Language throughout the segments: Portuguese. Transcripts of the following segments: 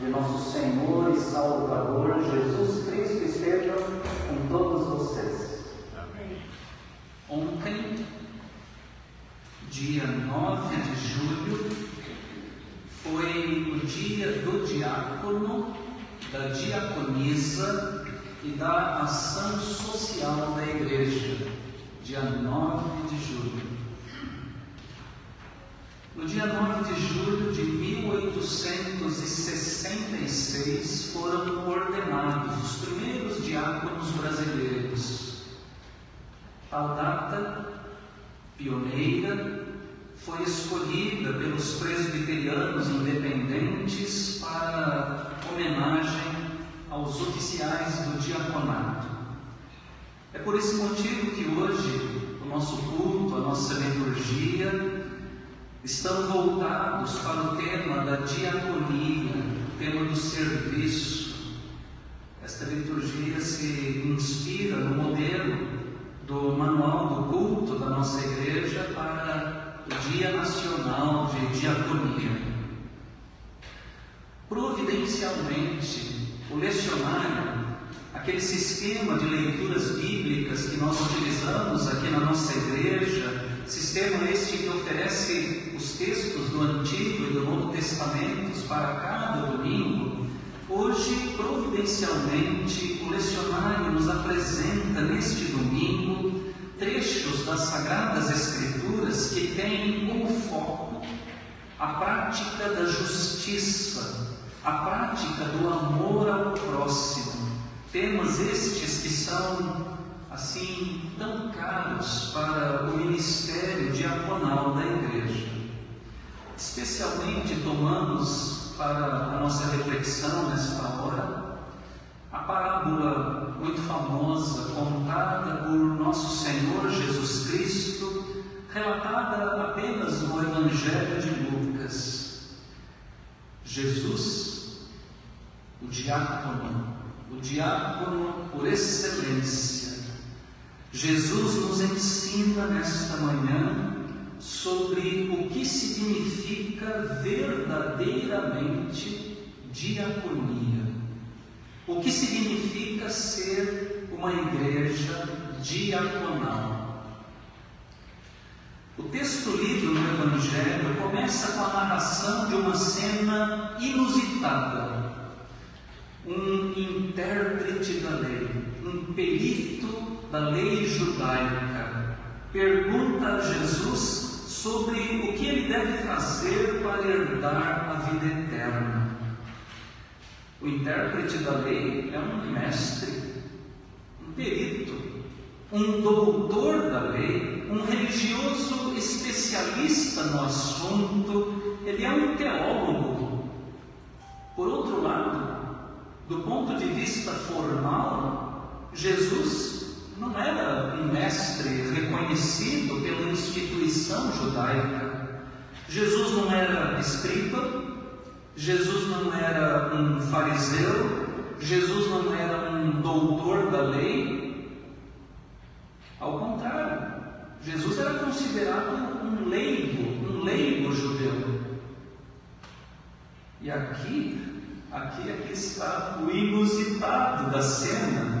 de nosso Senhor e Salvador Jesus Cristo estejam com todos vocês. Amém. Ontem, dia 9 de julho, foi o dia do diácono, da diaconisa e da ação social da igreja, dia 9 de julho. No dia 9 de julho de 1866 foram ordenados os primeiros diáconos brasileiros. Tal data, pioneira, foi escolhida pelos presbiterianos independentes para homenagem aos oficiais do diaconato. É por esse motivo que hoje o nosso culto, a nossa liturgia, estão voltados para o tema da diaconia, o tema do serviço. Esta liturgia se inspira no modelo do manual do culto da nossa igreja para o Dia Nacional de Diaconia. Providencialmente, o lecionário, aquele sistema de leituras bíblicas que nós utilizamos aqui na nossa igreja, sistema este que oferece os textos do Antigo e do Novo Testamentos para cada domingo, hoje, providencialmente, o lecionário nos apresenta neste domingo trechos das Sagradas Escrituras que têm como foco a prática da justiça, a prática do amor ao próximo. Temas estes que são assim tão caros para o ministério diaconal da igreja. Especialmente tomamos para a nossa reflexão nesta hora a parábola muito famosa contada por nosso Senhor Jesus Cristo, relatada apenas no Evangelho de Lucas. Jesus, o diácono, o diácono por excelência, Jesus nos ensina nesta manhã sobre o que significa verdadeiramente diaconia. O que significa ser uma igreja diaconal. O texto lido no Evangelho começa com a narração de uma cena inusitada. Um intérprete da lei, um perito da lei judaica, pergunta a Jesus sobre o que ele deve fazer para herdar a vida eterna. O intérprete da lei é um mestre, um perito, um doutor da lei, um religioso especialista no assunto, ele é um teólogo. Por outro lado, do ponto de vista formal, Jesus não era um mestre reconhecido pela instituição judaica. Jesus não era escriba, Jesus não era um fariseu, Jesus não era um doutor da lei. Ao contrário, Jesus era considerado um leigo, um leigo judeu. E aqui, aqui, aqui está o inusitado da cena.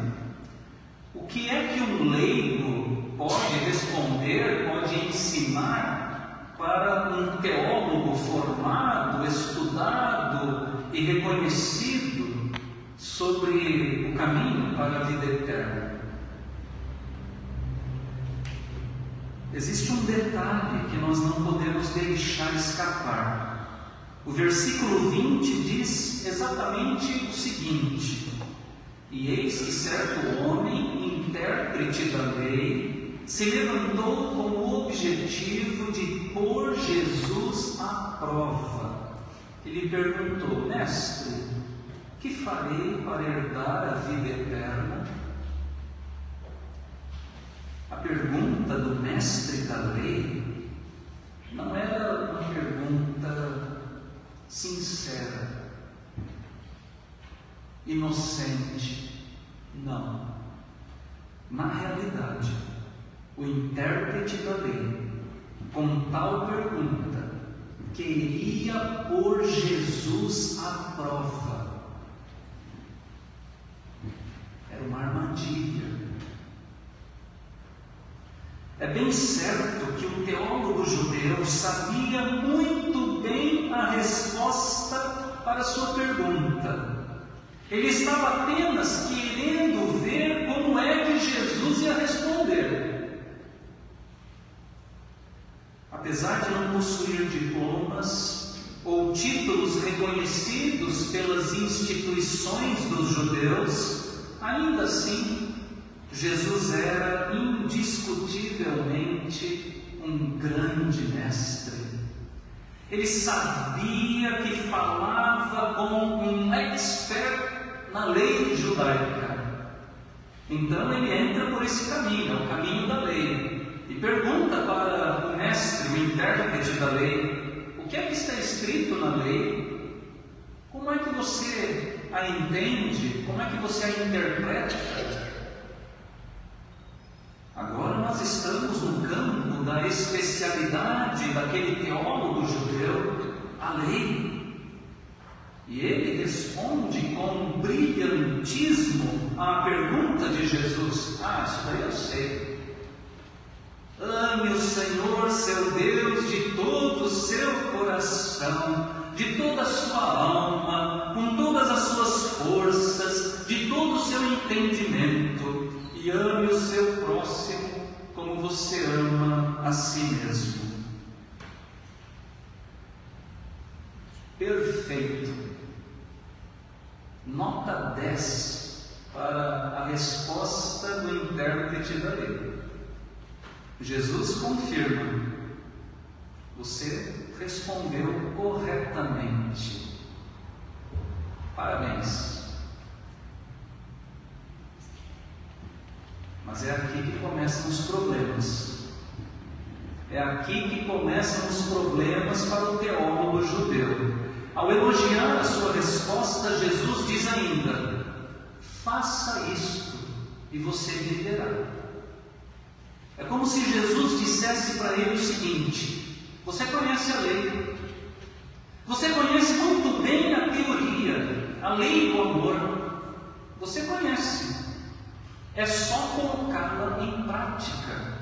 Que é que um leigo pode responder, pode ensinar para um teólogo formado, estudado e reconhecido sobre o caminho para a vida eterna? Existe um detalhe que nós não podemos deixar escapar. O versículo 20 diz exatamente o seguinte: e eis que certo homem, intérprete da lei, se levantou com o objetivo de pôr Jesus à prova. Ele perguntou: Mestre, que farei para herdar a vida eterna? A pergunta do mestre da lei não era uma pergunta sincera inocente. Não. Na realidade, o intérprete da lei, com tal pergunta, queria pôr Jesus à prova. Era uma armadilha. É bem certo que o teólogo judeu sabia muito bem a resposta para a sua pergunta. Ele estava apenas querendo ver como é que Jesus ia responder. Apesar de não possuir diplomas ou títulos reconhecidos pelas instituições dos judeus, ainda assim, Jesus era indiscutivelmente um grande mestre. Ele sabia que falava como um expert na lei judaica. Então ele entra por esse caminho, é o caminho da lei, e pergunta para o mestre, o intérprete da lei, o que é que está escrito na lei? Como é que você a entende? Como é que você a interpreta? Agora nós estamos no campo da especialidade daquele teólogo judeu, a lei. E ele responde com brilhantismo à pergunta de Jesus: Ah, isso daí eu sei. Ame o Senhor, seu Deus, de todo o seu coração, de toda a sua alma, com todas as suas forças, de todo o seu entendimento, e ame o seu próximo como você ama a si mesmo. Perfeito nota 10 para a resposta do intérprete da lei. Jesus confirma: você respondeu corretamente. Parabéns. Mas é aqui que começam os problemas. É aqui que começam os problemas para o teólogo judeu. Ao elogiar a sua resposta, Jesus diz ainda: faça isto e você viverá. É como se Jesus dissesse para ele o seguinte: você conhece a lei, você conhece muito bem a teoria, a lei do amor, você conhece, é só colocá-la em prática.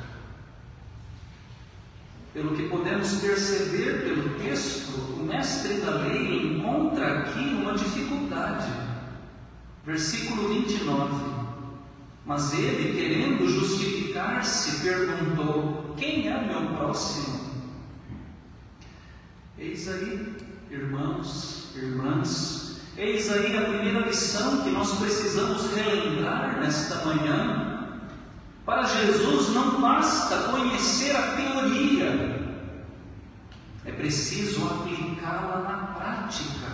Pelo que podemos perceber pelo texto, o mestre da lei encontra aqui uma dificuldade. Versículo 29. Mas ele, querendo justificar-se, perguntou: Quem é meu próximo? Eis aí, irmãos, irmãs, eis aí a primeira lição que nós precisamos relembrar nesta manhã para Jesus não basta conhecer a teoria, é preciso aplicá-la na prática.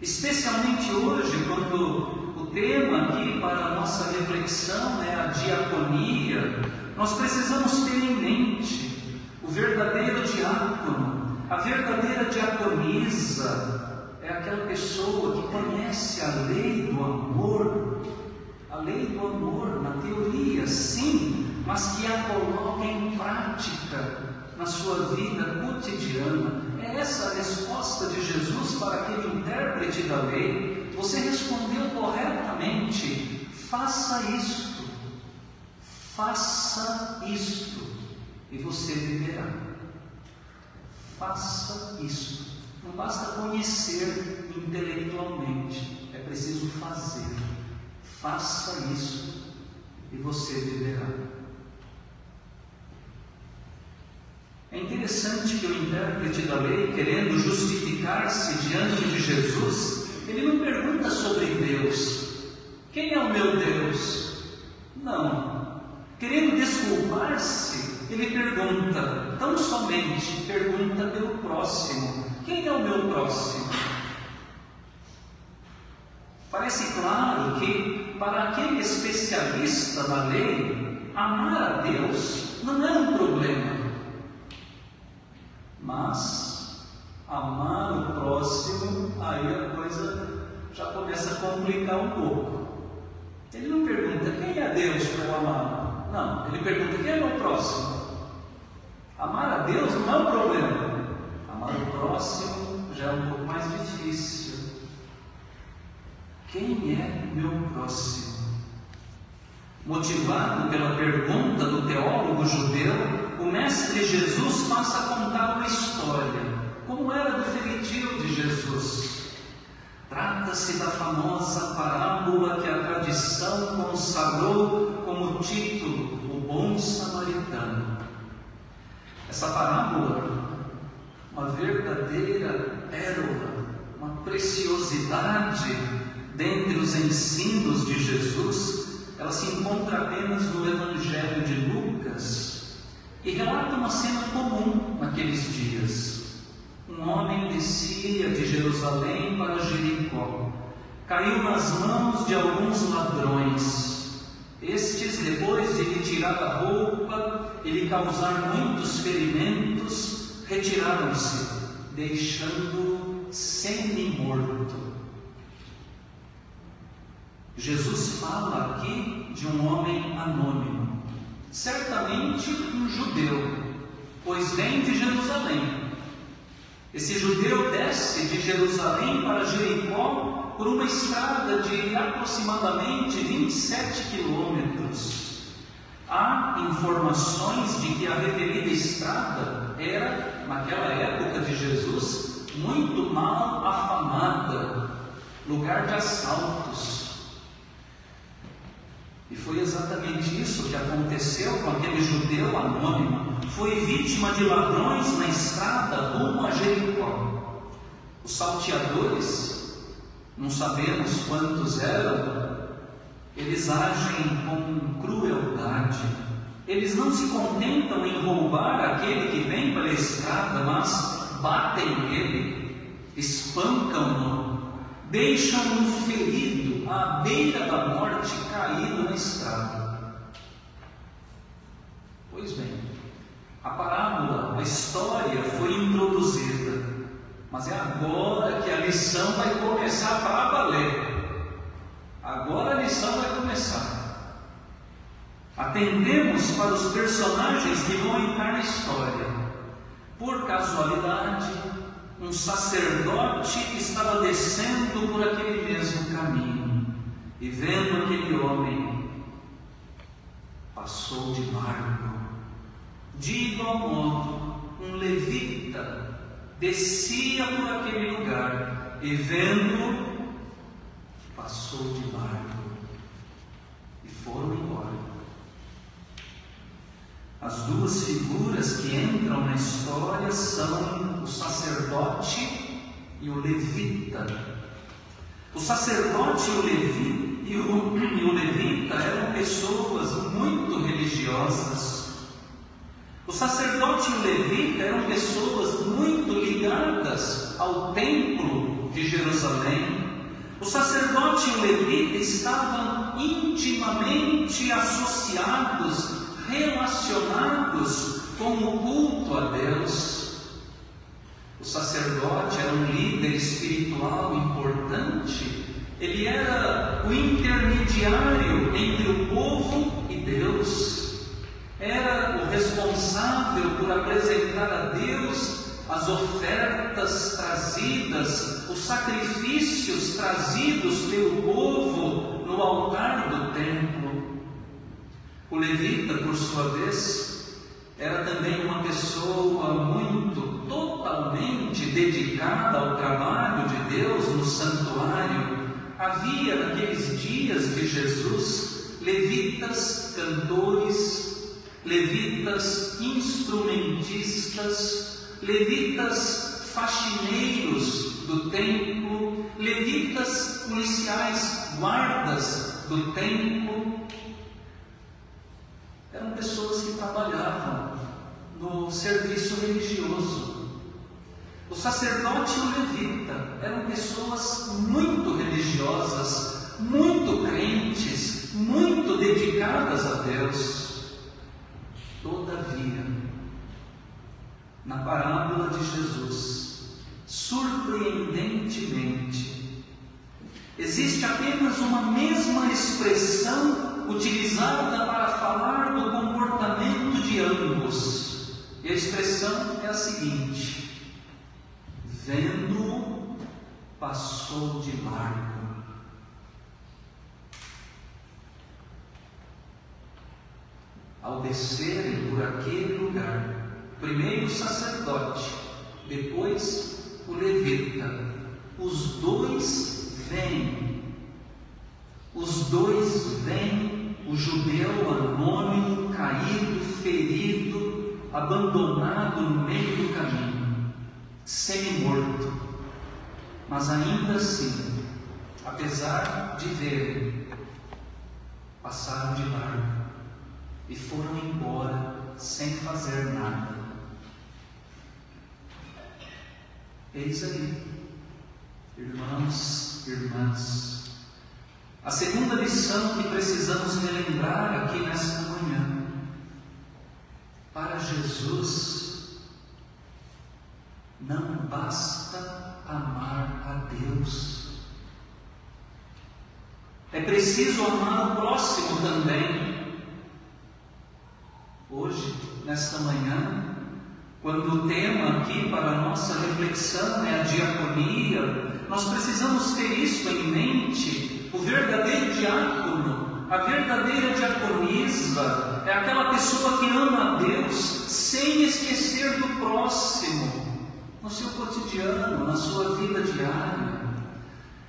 Especialmente hoje, quando o tema aqui para a nossa reflexão é a diaconia, nós precisamos ter em mente o verdadeiro diácono, a verdadeira diaconisa é aquela pessoa que conhece a lei do amor, lei do amor na teoria, sim, mas que a coloca em prática na sua vida cotidiana. É essa a resposta de Jesus para aquele intérprete da lei. Você respondeu corretamente. Faça isto. Faça isto e você viverá. Faça isto. Não basta conhecer intelectualmente, é preciso fazer. Faça isso e você viverá. É interessante que o intérprete da lei, querendo justificar-se diante de Jesus, ele não pergunta sobre Deus. Quem é o meu Deus? Não. Querendo desculpar-se, ele pergunta, tão somente pergunta pelo próximo: Quem é o meu próximo? Parece claro que, para aquele especialista da lei, amar a Deus não é um problema. Mas, amar o próximo, aí a coisa já começa a complicar um pouco. Ele não pergunta quem é Deus para eu amar. Não, ele pergunta quem é o próximo. Amar a Deus não é um problema. Amar o próximo Quem é meu próximo? Motivado pela pergunta do teólogo judeu, o Mestre Jesus passa a contar uma história, como era do feitio de Jesus. Trata-se da famosa parábola que a tradição consagrou como título, O Bom Samaritano. Essa parábola, uma verdadeira pérola, uma preciosidade dentre os ensinos de Jesus, ela se encontra apenas no Evangelho de Lucas e relata uma cena comum naqueles dias. Um homem descia de Jerusalém para Jericó, caiu nas mãos de alguns ladrões. Estes, depois de lhe tirar a roupa e lhe causar muitos ferimentos, retiraram-se, deixando-o semi-morto. Jesus fala aqui de um homem anônimo, certamente um judeu, pois vem de Jerusalém. Esse judeu desce de Jerusalém para Jericó por uma estrada de aproximadamente 27 quilômetros. Há informações de que a referida estrada era, naquela época de Jesus, muito mal afamada, lugar de assaltos, e foi exatamente isso que aconteceu com aquele judeu anônimo. Foi vítima de ladrões na estrada rumo a Jericó. Os salteadores, não sabemos quantos eram, eles agem com crueldade. Eles não se contentam em roubar aquele que vem pela estrada, mas batem nele, espancam-no, deixam-no ferido à beira da morte, caído na estrada. Pois bem, a parábola, a história foi introduzida, mas é agora que a lição vai começar para valer. Agora a lição vai começar. Atendemos para os personagens que vão entrar na história. Por casualidade, um sacerdote estava descendo por aquele mesmo caminho e vendo aquele homem, passou de largo. De igual modo, um levita descia por aquele lugar e vendo, passou de largo e foram embora. As duas figuras que entram na história são o sacerdote e o levita. O sacerdote e o, levi, e o, e o levita eram pessoas muito religiosas. O sacerdote e o levita eram pessoas muito ligadas ao templo de Jerusalém. O sacerdote e o levita estavam intimamente associados relacionados com o culto a Deus. O sacerdote era um líder espiritual importante, ele era o intermediário entre o povo e Deus, era o responsável por apresentar a Deus as ofertas trazidas, os sacrifícios trazidos pelo povo no altar do templo. O levita, por sua vez, era também uma pessoa muito, totalmente dedicada ao trabalho de Deus no santuário. Havia naqueles dias de Jesus levitas cantores, levitas instrumentistas, levitas faxineiros do templo, levitas policiais, guardas do templo, eram pessoas que trabalhavam no serviço religioso. O sacerdote e o levita eram pessoas muito religiosas, muito crentes, muito dedicadas a Deus. Todavia, na parábola de Jesus, surpreendentemente, existe apenas uma mesma expressão utilizada para falar do comportamento de ambos. E a expressão é a seguinte: vendo, passou de largo. Ao descerem por aquele lugar, primeiro o sacerdote, depois o levita, os dois vêm. Os dois vêm, o judeu anônimo, caído, ferido, abandonado no meio do caminho semi-morto. Mas ainda assim, apesar de verem, passaram de largo e foram embora sem fazer nada. Eis aí, irmãos, irmãs, a segunda lição que precisamos relembrar aqui nesta manhã. Para Jesus, basta amar a Deus. É preciso amar o próximo também. Hoje, nesta manhã, quando o tema aqui para a nossa reflexão é a diaconia, nós precisamos ter isso em mente. O verdadeiro diácono, a verdadeira diaconisa, é aquela pessoa que ama a Deus sem esquecer do próximo, no seu cotidiano, na sua vida diária.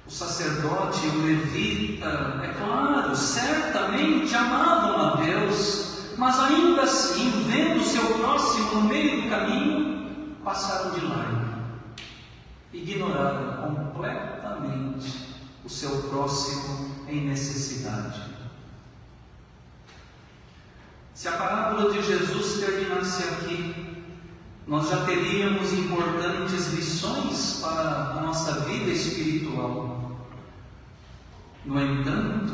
O sacerdote o levita, é claro, certamente amavam a Deus, mas ainda assim, vendo o seu próximo no meio do caminho, passaram de largo, ignoraram completamente o seu próximo em necessidade. Se a parábola de Jesus terminasse aqui, nós já teríamos importantes lições para a nossa vida espiritual. No entanto,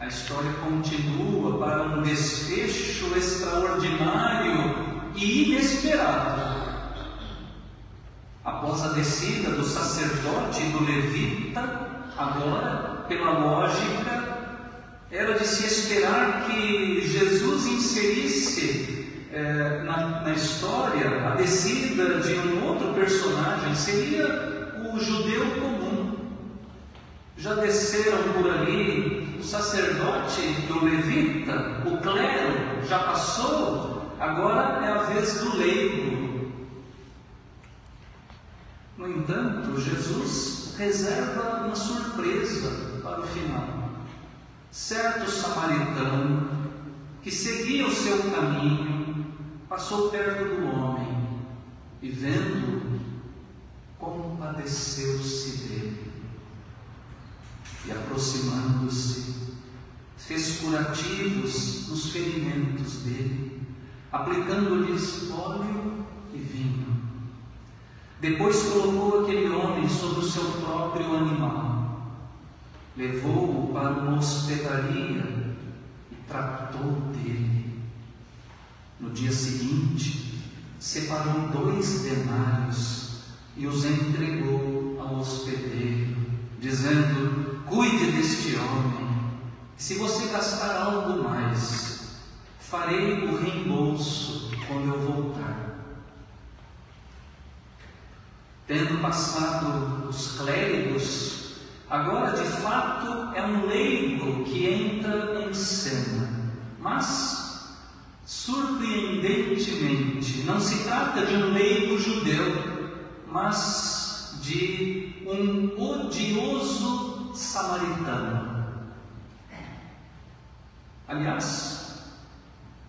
a história continua para um desfecho extraordinário e inesperado. Após a descida do sacerdote e do levita, agora, pela lógica, era de se esperar que Jesus inserisse eh, na, na história a descida de um outro personagem, seria o judeu comum. Já desceram por ali o sacerdote e o levita, o clero já passou, agora é a vez do leigo. No entanto, Jesus reserva uma surpresa para o final. Certo samaritano que seguia o seu caminho passou perto do homem e, vendo, compadeceu-se dele e aproximando-se, fez curativos nos ferimentos dele, aplicando-lhes óleo e vinho. Depois colocou aquele homem sobre o seu próprio animal, levou-o para uma hospedaria e tratou dele. No dia seguinte, separou dois denários e os entregou ao hospedeiro, dizendo: Cuide deste homem. Se você gastar algo mais, farei o reembolso quando eu voltar. Tendo passado os clérigos, agora de fato é um leigo que entra em cena. Mas, surpreendentemente, não se trata de um leigo judeu, mas de um odioso samaritano. Aliás,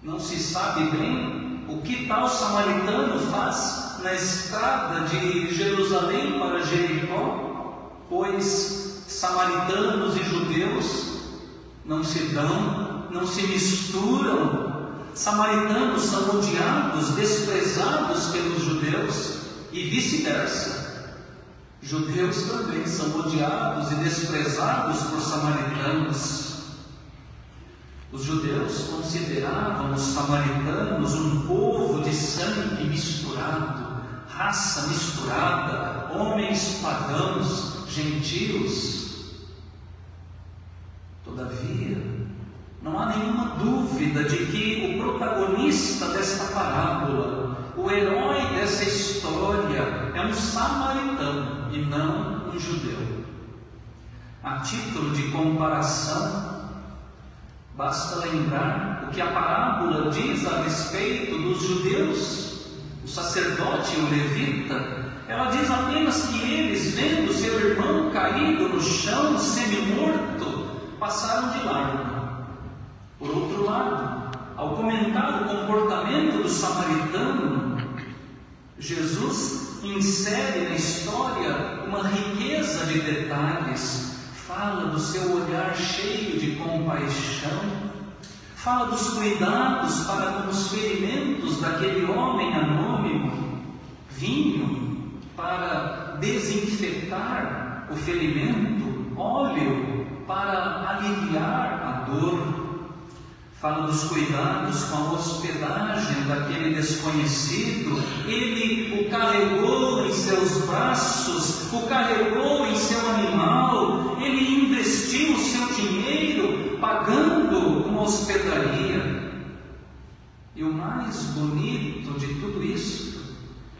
não se sabe bem o que tal samaritano faz na estrada de Jerusalém para Jericó, pois samaritanos e judeus não se dão, não se misturam. Samaritanos são odiados, desprezados pelos judeus e vice-versa. Judeus também são odiados e desprezados por samaritanos. Os judeus consideravam os samaritanos um povo de sangue misturado, raça misturada, homens pagãos, gentios. Todavia, não há nenhuma dúvida de que o protagonista desta parábola, o herói dessa história, é um samaritano e não um judeu. A título de comparação, Basta lembrar o que a parábola diz a respeito dos judeus, o sacerdote e o levita. Ela diz apenas que eles, vendo seu irmão caído no chão, semi-morto, passaram de largo. Por outro lado, ao comentar o comportamento do samaritano, Jesus insere na história uma riqueza de detalhes, fala do seu olhar cheio de compaixão, fala dos cuidados para com os ferimentos daquele homem anônimo, vinho para desinfetar o ferimento, óleo para aliviar a dor fala dos cuidados com a hospedagem daquele desconhecido. Ele o carregou em seus braços, o carregou em seu animal, ele investiu o seu dinheiro pagando uma hospedaria. E o mais bonito de tudo isso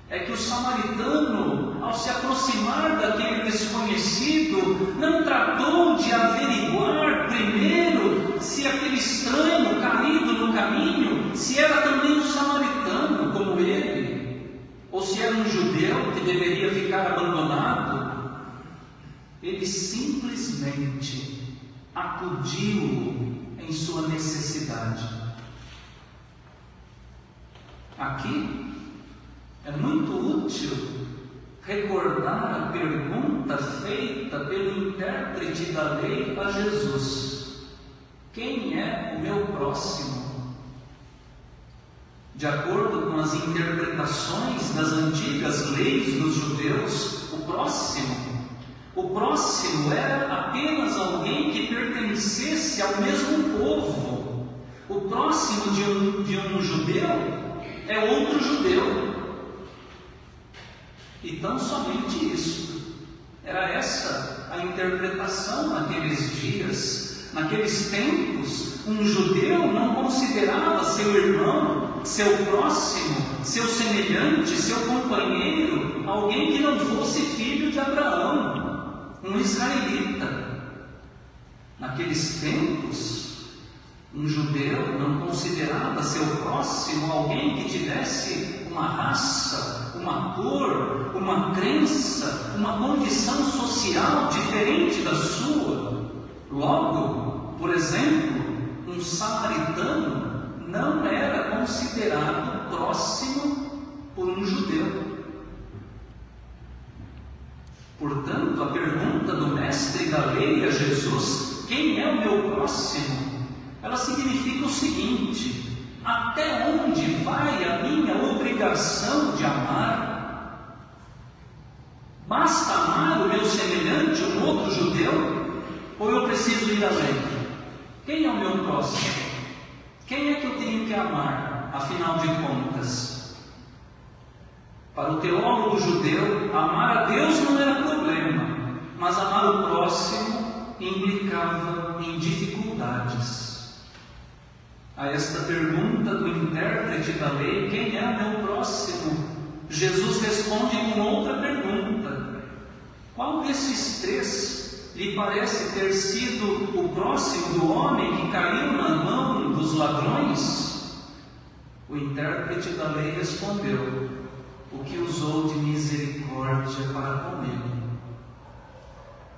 é que o samaritano, ao se aproximar daquele desconhecido, não tratou de averiguar primeiro se aquele estranho caído no caminho, se era também um samaritano como ele, ou se era um judeu que deveria ficar abandonado. Ele simplesmente acudiu em sua necessidade. Aqui é muito útil recordar a pergunta feita pelo intérprete da lei a Jesus: Quem é o meu próximo? De acordo com as interpretações das antigas leis dos judeus, o próximo, o próximo era apenas alguém que pertencesse ao mesmo povo. O próximo de um, de um judeu é outro judeu. E tão somente isso. Era essa a interpretação naqueles dias, naqueles tempos. Um judeu não considerava seu irmão, seu próximo, seu semelhante, seu companheiro, alguém que não fosse filho de Abraão, um israelita. Naqueles tempos, um judeu não considerava seu próximo alguém que tivesse uma raça, uma cor, uma crença, uma condição social diferente da sua. Logo, por exemplo, um samaritano não era considerado próximo por um judeu. Portanto, a pergunta do mestre da lei a Jesus, quem é o meu próximo? Ela significa o seguinte: até onde vai a minha obrigação de amar? Basta amar o meu semelhante, um outro judeu? Ou eu preciso ir além? Quem é o meu próximo? Quem é que eu tenho que amar, afinal de contas? Para o teólogo judeu, amar a Deus não era problema, mas amar o próximo implicava em dificuldades a esta pergunta do intérprete da lei: quem é meu próximo? Jesus responde com outra pergunta: qual desses três lhe parece ter sido o próximo do homem que caiu na mão dos ladrões? O intérprete da lei respondeu: o que usou de misericórdia para comigo.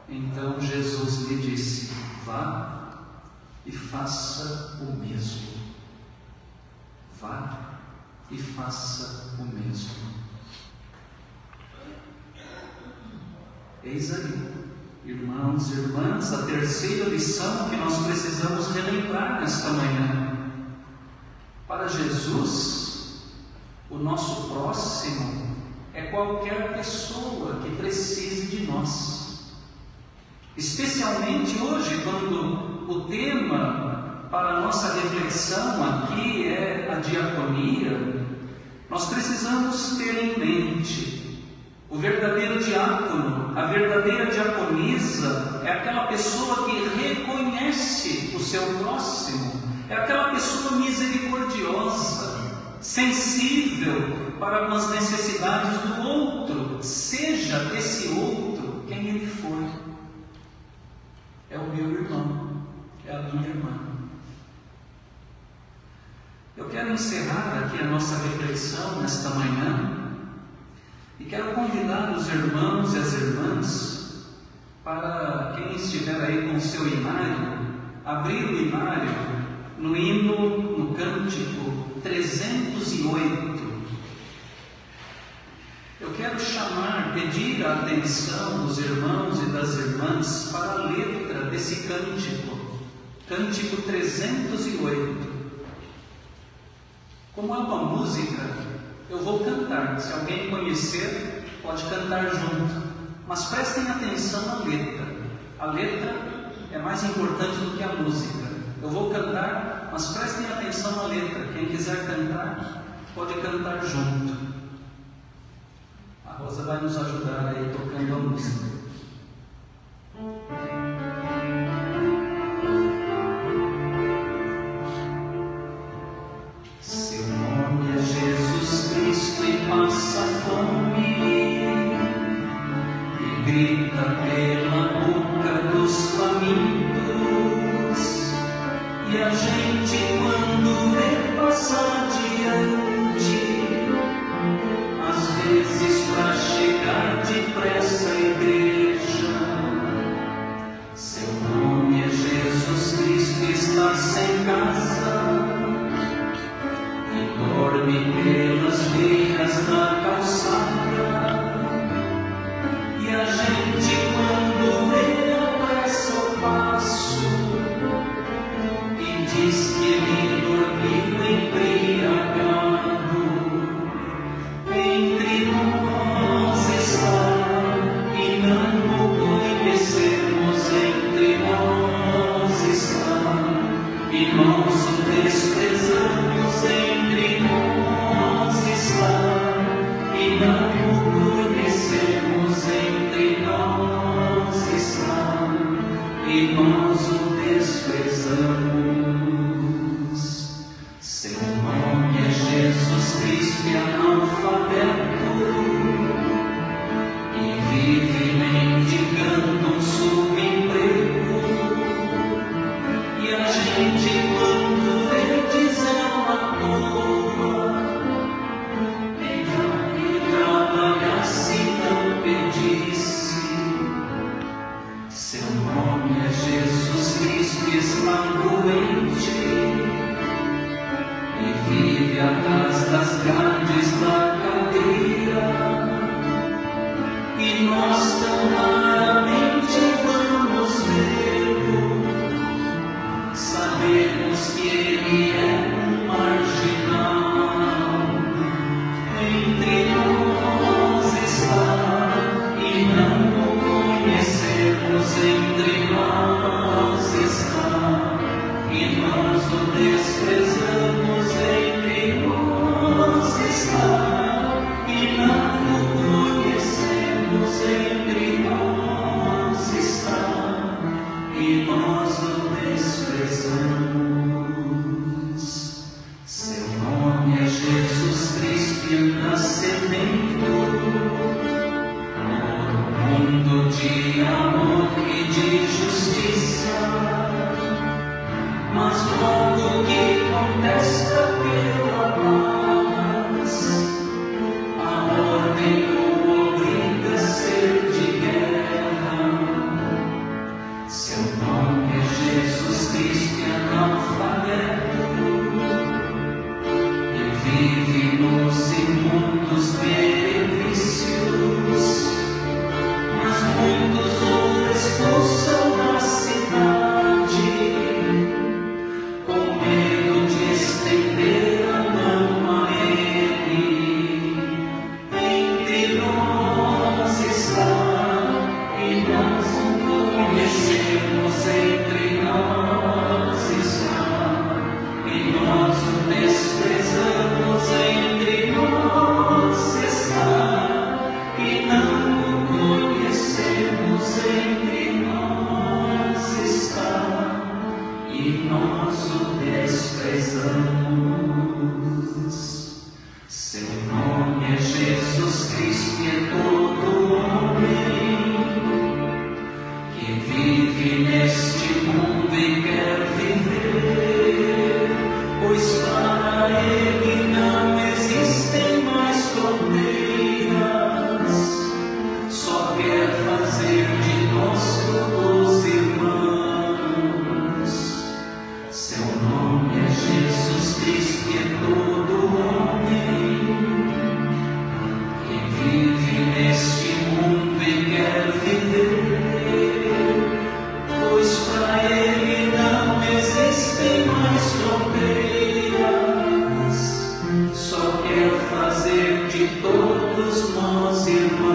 Então Jesus lhe disse: vá e faça o mesmo. Vá e faça o mesmo. Eis aí, irmãos e irmãs, a terceira lição que nós precisamos relembrar nesta manhã. Para Jesus, o nosso próximo é qualquer pessoa que precise de nós. Especialmente hoje, quando o tema para a nossa reflexão aqui é a diaconia, nós precisamos ter em mente o verdadeiro diácono, a verdadeira diaconisa é aquela pessoa que reconhece o seu próximo, é aquela pessoa misericordiosa, sensível para as necessidades do outro, seja esse outro quem ele for. É o meu irmão é a minha irmã. Quero encerrar aqui a nossa reflexão nesta manhã e quero convidar os irmãos e as irmãs para quem estiver aí com o seu inário, abrir o inário no hino, no cântico 308. Eu quero chamar, pedir a atenção dos irmãos e das irmãs para a letra desse cântico, cântico 308. Como é uma música, eu vou cantar. Se alguém conhecer, pode cantar junto. Mas prestem atenção na letra. A letra é mais importante do que a música. Eu vou cantar, mas prestem atenção na letra. Quem quiser cantar, pode cantar junto. A Rosa vai nos ajudar aí tocando a música. e nós o desprezamos. que todos nós irmãos.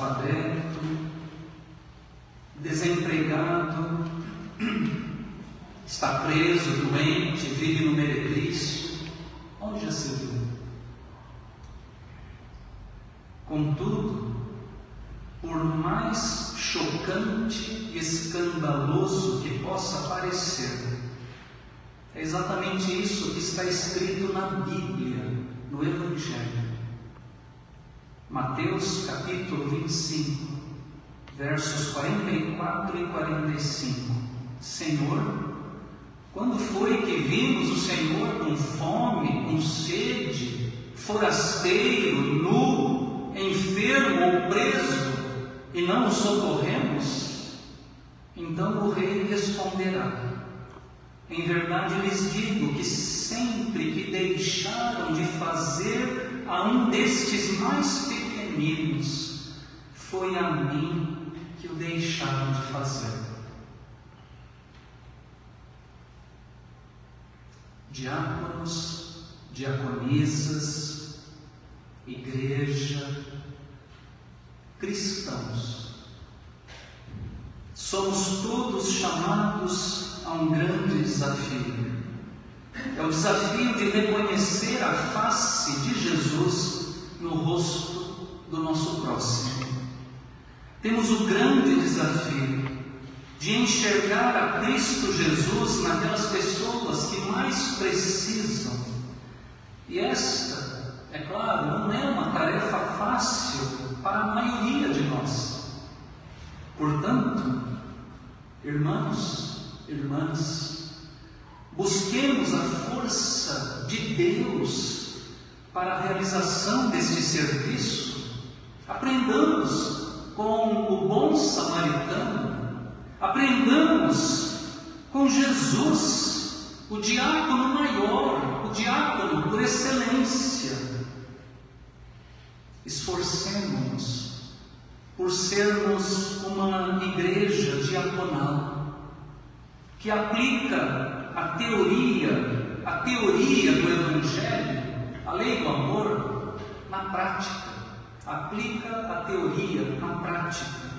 Analfabeto, desempregado, está preso, doente, vive no meretrício? Onde já se viu? Contudo, por mais chocante e escandaloso que possa parecer, é exatamente isso que está escrito na Bíblia, no Evangelho. Mateus capítulo 25, versos 44 e 45. Senhor, quando foi que vimos o Senhor com fome, com sede, forasteiro, nu, enfermo ou preso e não o socorremos? Então o rei responderá: Em verdade lhes digo que sempre que deixaram de fazer a um destes mais foi a mim que o deixaram de fazer. Diáconos, diaconisas, igreja, cristãos. Somos todos chamados a um grande desafio. É o desafio de reconhecer a face de Jesus no rosto do nosso próximo. Temos o grande desafio de enxergar a Cristo Jesus naquelas pessoas que mais precisam. E esta é claro, não é uma tarefa fácil para a maioria de nós. Portanto, irmãos, irmãs, busquemos a força de Deus para a realização deste serviço. Aprendamos com o bom samaritano, aprendamos com Jesus, o diácono maior, o diácono por excelência esforcemos por sermos uma igreja diaconal que aplica a teoria, a teoria do Evangelho, a lei do amor, na prática. Aplica a teoria na prática.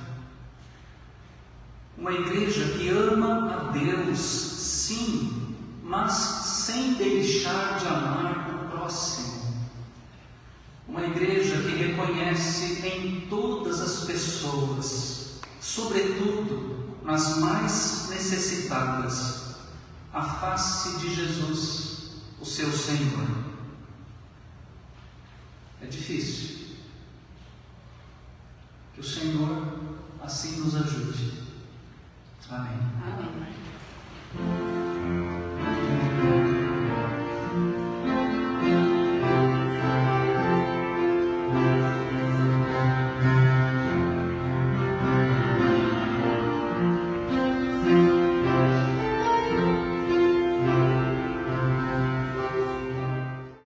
Uma igreja que ama a Deus, sim, mas sem deixar de amar o próximo uma igreja que reconhece em todas as pessoas, sobretudo nas mais necessitadas, a face de Jesus, o seu Senhor. É difícil. O Senhor assim nos ajude. Amém. Amém.